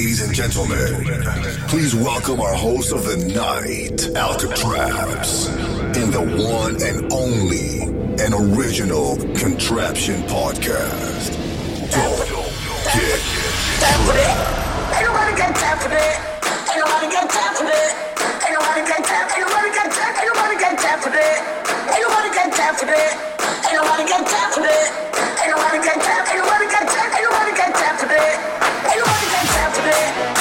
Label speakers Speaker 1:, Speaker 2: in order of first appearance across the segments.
Speaker 1: Ladies and gentlemen, please welcome our host of the night, Alcatraps, in the one and only an original contraption podcast. Don't get trapped.
Speaker 2: Ain't nobody got time for that. Ain't nobody got time for that. Ain't nobody got time. Ain't nobody got time. Ain't nobody got time for that. Ain't nobody got time for that. Ain't nobody got time for that. Ain't nobody got time. Ain't nobody got time. Ain't nobody got time for that it.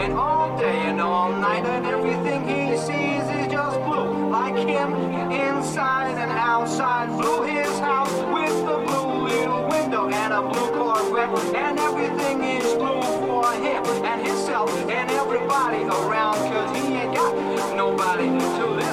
Speaker 3: And all day and all night, and everything he sees is just blue. Like him, inside and outside. Blue his house with the blue little window and a blue Corvette. And everything is blue for him and himself and everybody around, cause he ain't got nobody to live.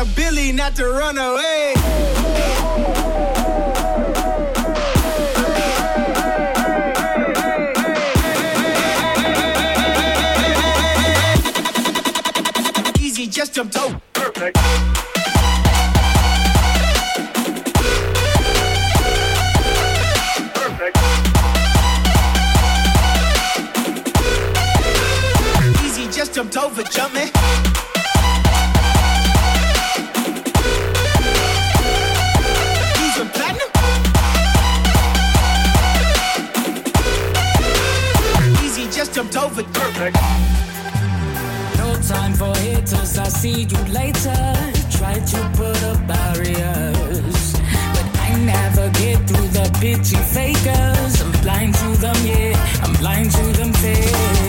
Speaker 4: a Billy, not to run away. Easy, just jumped over.
Speaker 5: see you later. Try to put up barriers, but I never get through the bitchy fakers. I'm blind to them, yeah, I'm blind to them, fake.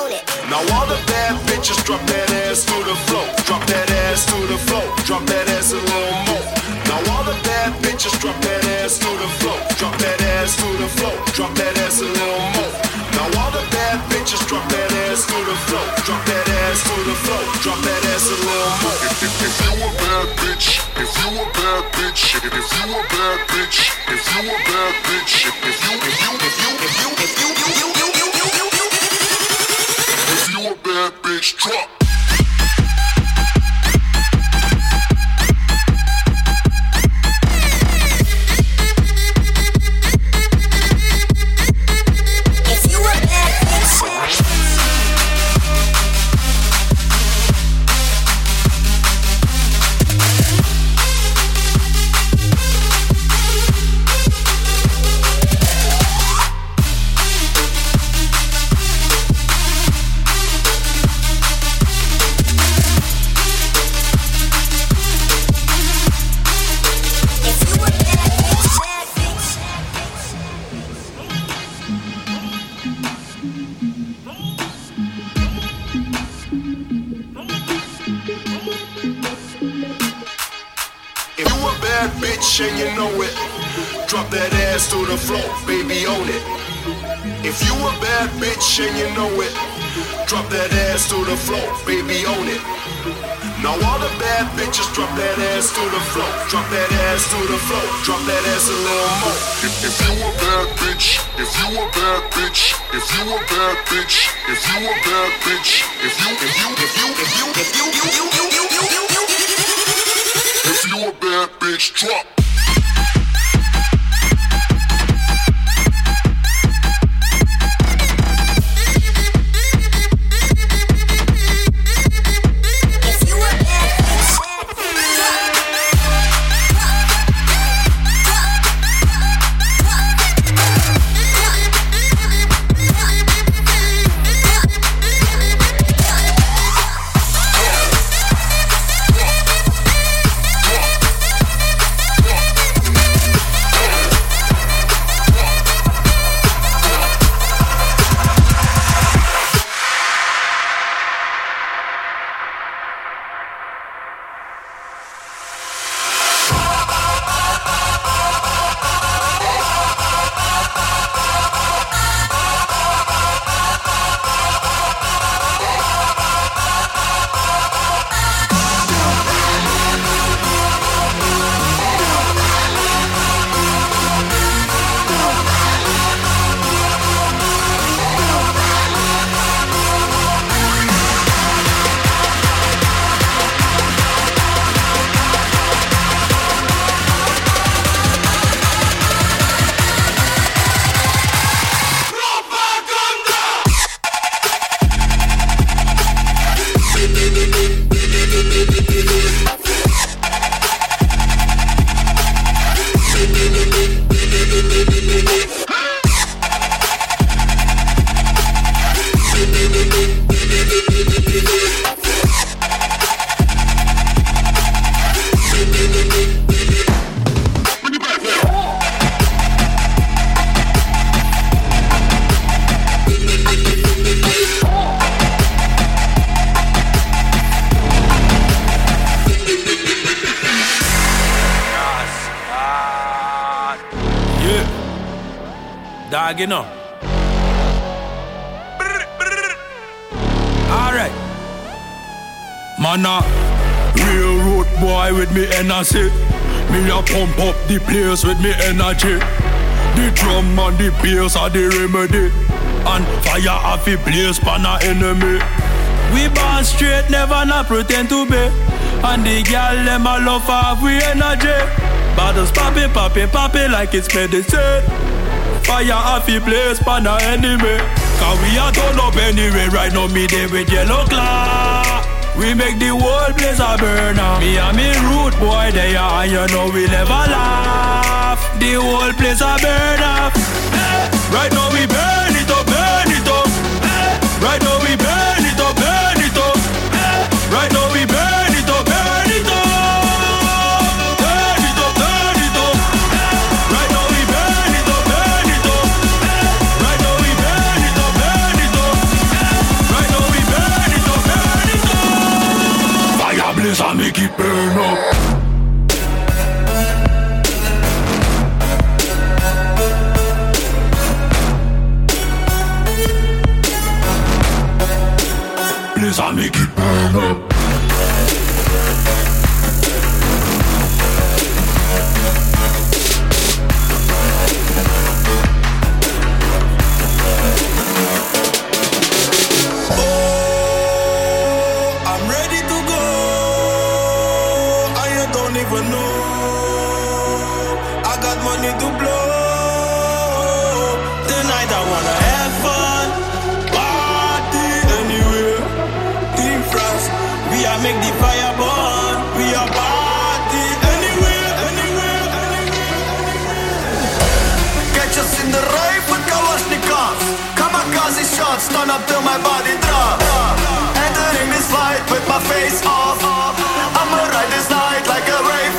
Speaker 6: Own it.
Speaker 7: Now all the bad bitches drop that ass to the floor. Drop that ass to the floor. Drop that ass a little more. Now all the bad bitches drop that ass to the floor. Drop that ass to the floor. Drop that ass a little more. Now all the bad bitches drop that ass to the floor. Drop that ass to the floor. Drop that ass a little more.
Speaker 8: If, if, if you a bad bitch, if you a bad bitch, if, if you a bad bitch, if you a bad bitch, if, if you if you if you if
Speaker 7: you if you you you you you you you you if you a
Speaker 8: bad bitch, drop.
Speaker 7: And you know it, drop that ass to the floor, baby, own it. If you a bad bitch and you know it, drop that ass to the floor, baby, own it. Now all the bad bitches drop that ass to the floor, drop that ass to the floor, drop that ass a little more.
Speaker 8: If, if you a bad bitch, if you a bad bitch, if you a bad bitch, if you a bad bitch, if you if you if you if you if you if you you
Speaker 7: you you you
Speaker 6: you you
Speaker 8: if you a bad bitch, drop.
Speaker 9: you know. Alright. Man, real railroad boy with me energy. Me a pump up the place with me energy. The drum and the bass are the remedy. And fire off the place pan a enemy. We born straight, never not pretend to be. And the girl them a love have we energy. Bottles popping, popping, popping like it's medicine fire off the place pan a enemy. Cause we a turn up anyway, right now me there with yellow claw. We make the whole place a burner. Me and me root boy, they are, you know we never laugh. The whole place a burner. Right now we burn it up, burn it up. Right now we burn No.
Speaker 10: fire, make the fire burn. We are party anywhere, anywhere, anywhere, anywhere.
Speaker 7: Catch us in the rain with Kalashnikovs. Kamikaze shots, turn up till my body drops. Entering this light with my face off. I'ma ride this night like a rave.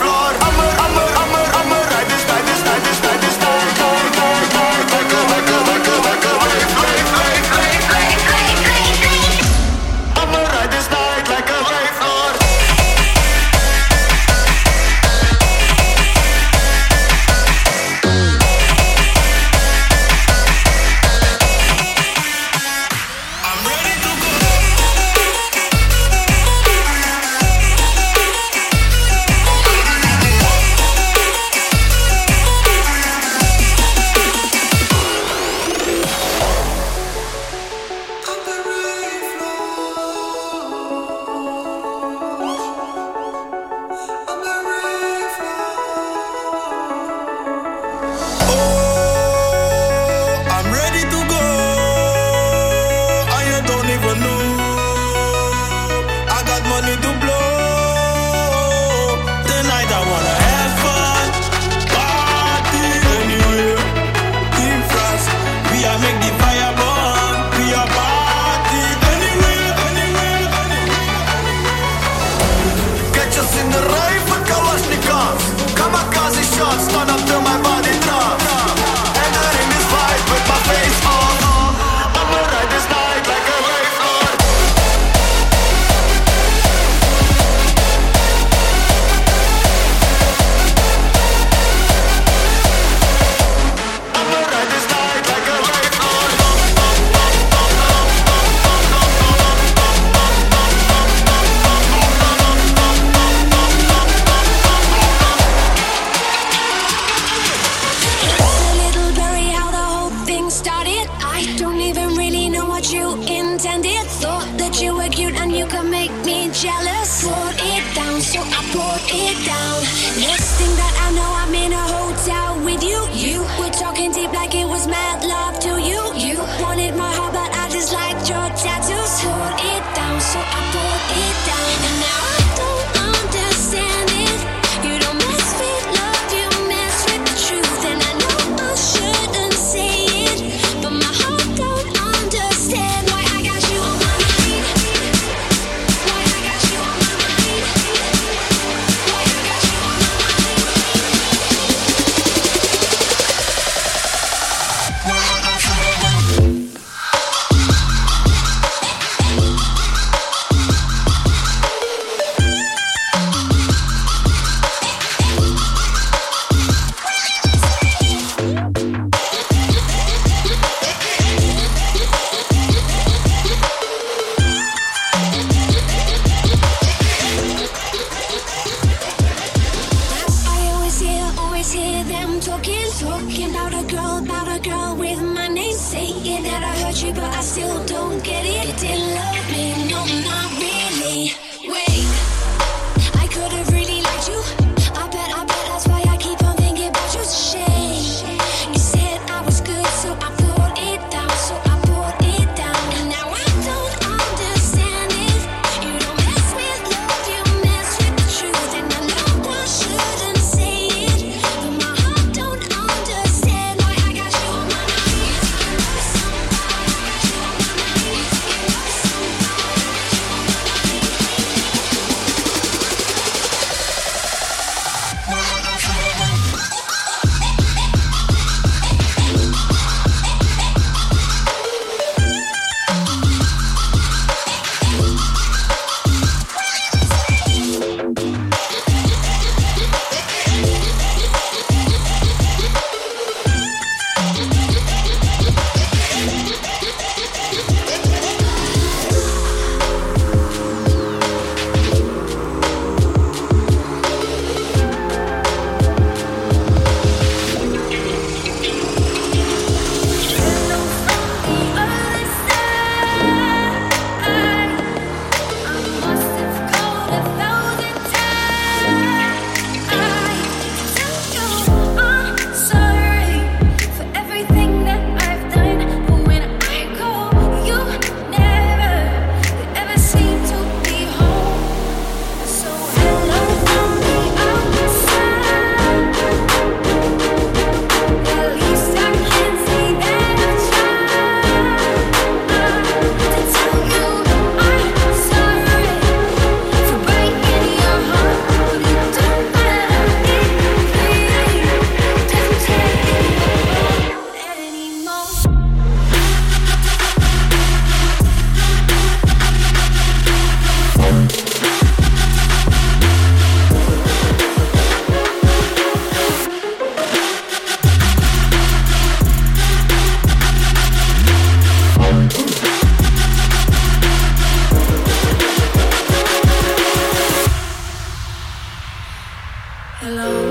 Speaker 11: Hello,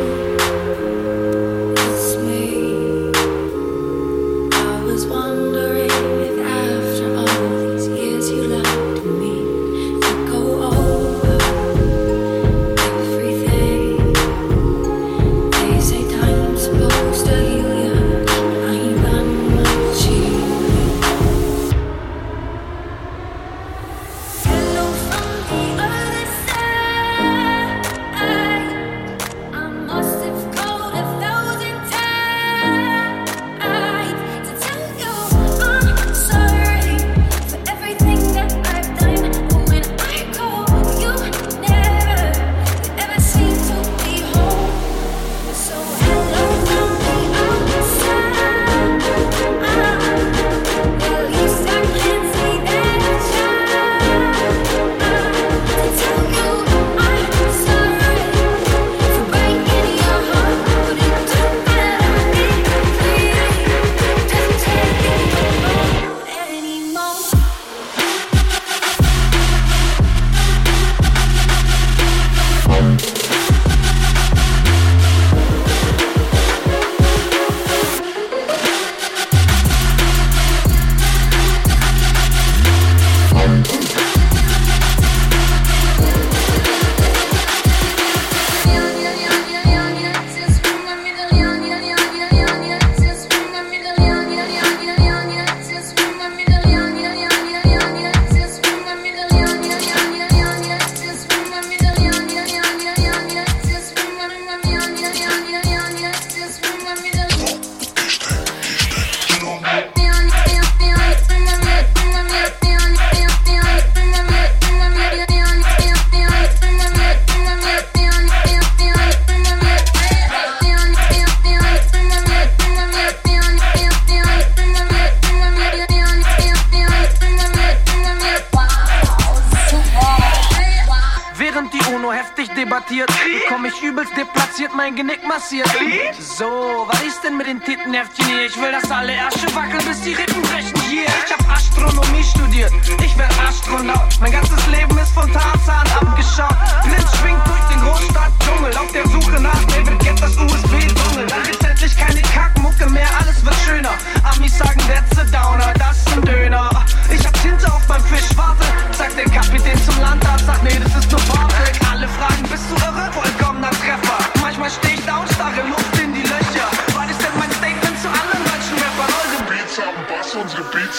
Speaker 3: So, was ist denn mit den Tittenheftchen hier? Ich will, dass alle Ärsche wackeln, bis die Rippen brechen hier. Ich hab Astronomie studiert, ich werd Astronaut. Mein ganzes Leben ist von Tarzan abgeschaut. Blitz schwingt durch den Großstadtdschungel. Auf der Suche nach David Get das USB-Dungel. Dann gibt's endlich keine Kackmucke mehr, alles wird schöner. Amis sagen, that's a Downer, das ist ein Döner. Ich hab Tinte auf meinem Fisch, warte, sagt der Kapitän zum Landarzt. Sagt, nee, das ist nur Bartek. Alle fragen, bist du irre? Vollkommener Treffer. Manchmal steh ich da und starre Luft.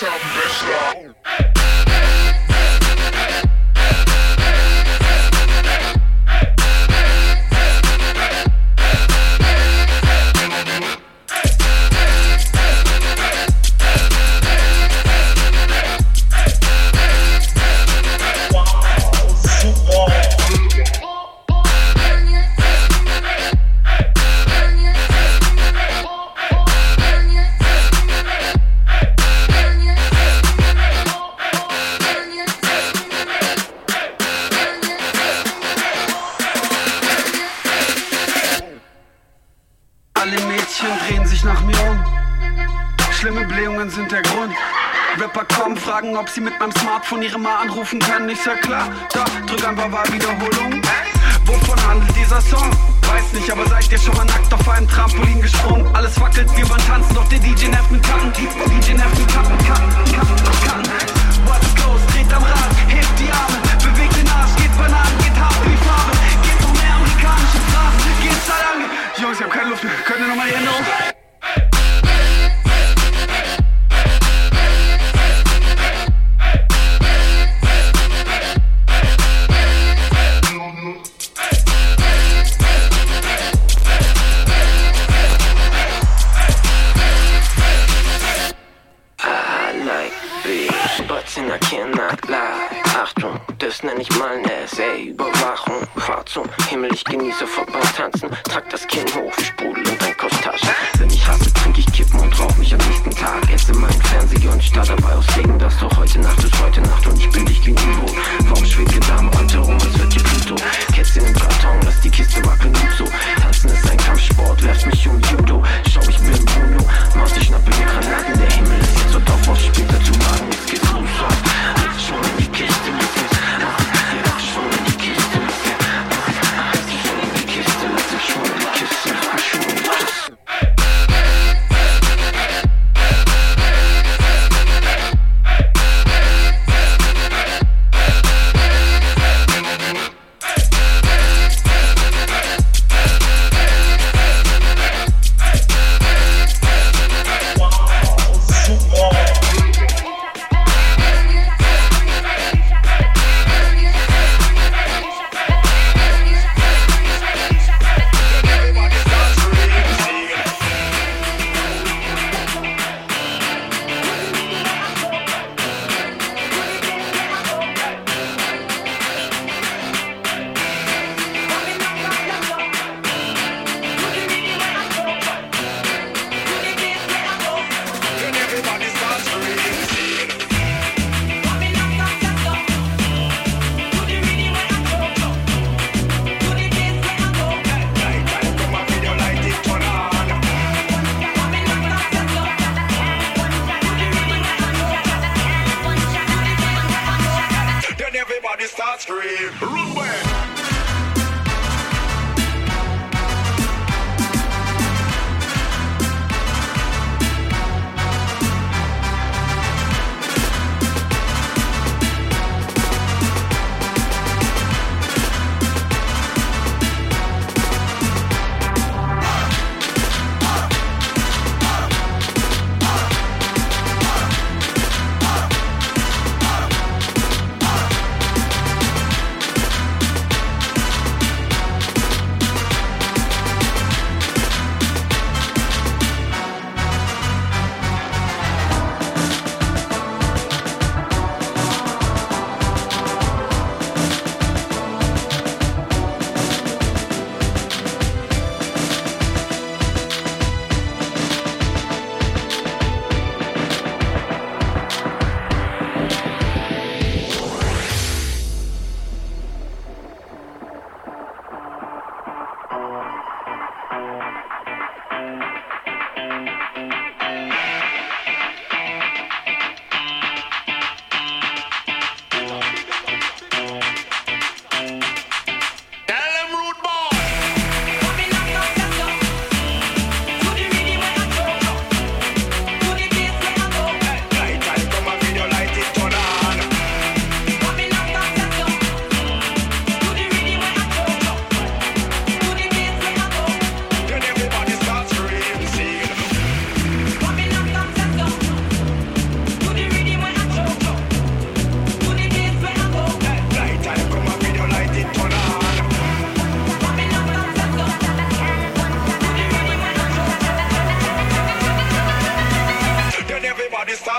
Speaker 8: some bitch
Speaker 12: Überraschungen sind der Grund. Rapper kommen, fragen, ob sie mit meinem Smartphone ihre Ma anrufen können. Ich sag klar, da, drück einfach Wahlwiederholung. Wovon handelt dieser Song? Weiß nicht, aber seid ihr schon mal nackt auf einem Trampolin gesprungen? Alles wackelt, wir wollen tanzen, doch der DJ nervt mit Kacken. DJ nervt mit Kacken, Kacken, Kacken, Kacken. What's goes, dreht am Rad, hebt die Arme, bewegt den Arsch, geht Bananen, geht hart wie Farbe, geht noch mehr amerikanische Straßen, geht Salange. Jungs, ich hab keine Luft mehr, könnt ihr nochmal die Hände hoch?
Speaker 13: im Fernseher und starr dabei aufs Ding. Das doch heute Nacht ist heute Nacht und ich bin nicht wie gegenüber. Warum schwebt ihr da am Rand herum, als wird ihr Pluto? Kätzchen im Karton, lass die Kiste wackeln, gut so. Tanzen ist ein Kampfsport, werft mich um Judo. Schau, ich bin Bruno, Maus, ich schnappe mir Granaten. Der Himmel ist jetzt so taub, was später zu wagen. Jetzt geht's los,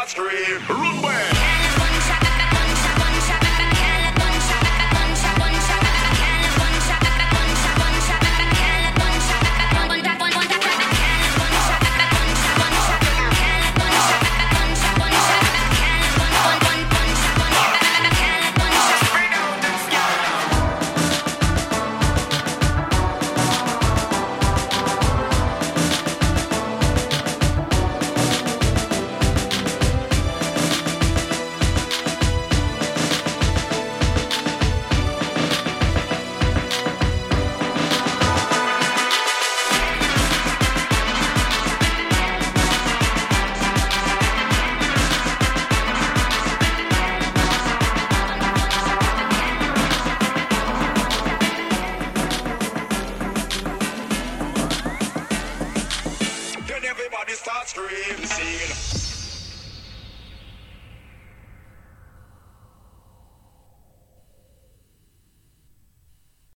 Speaker 14: Stream. Runway.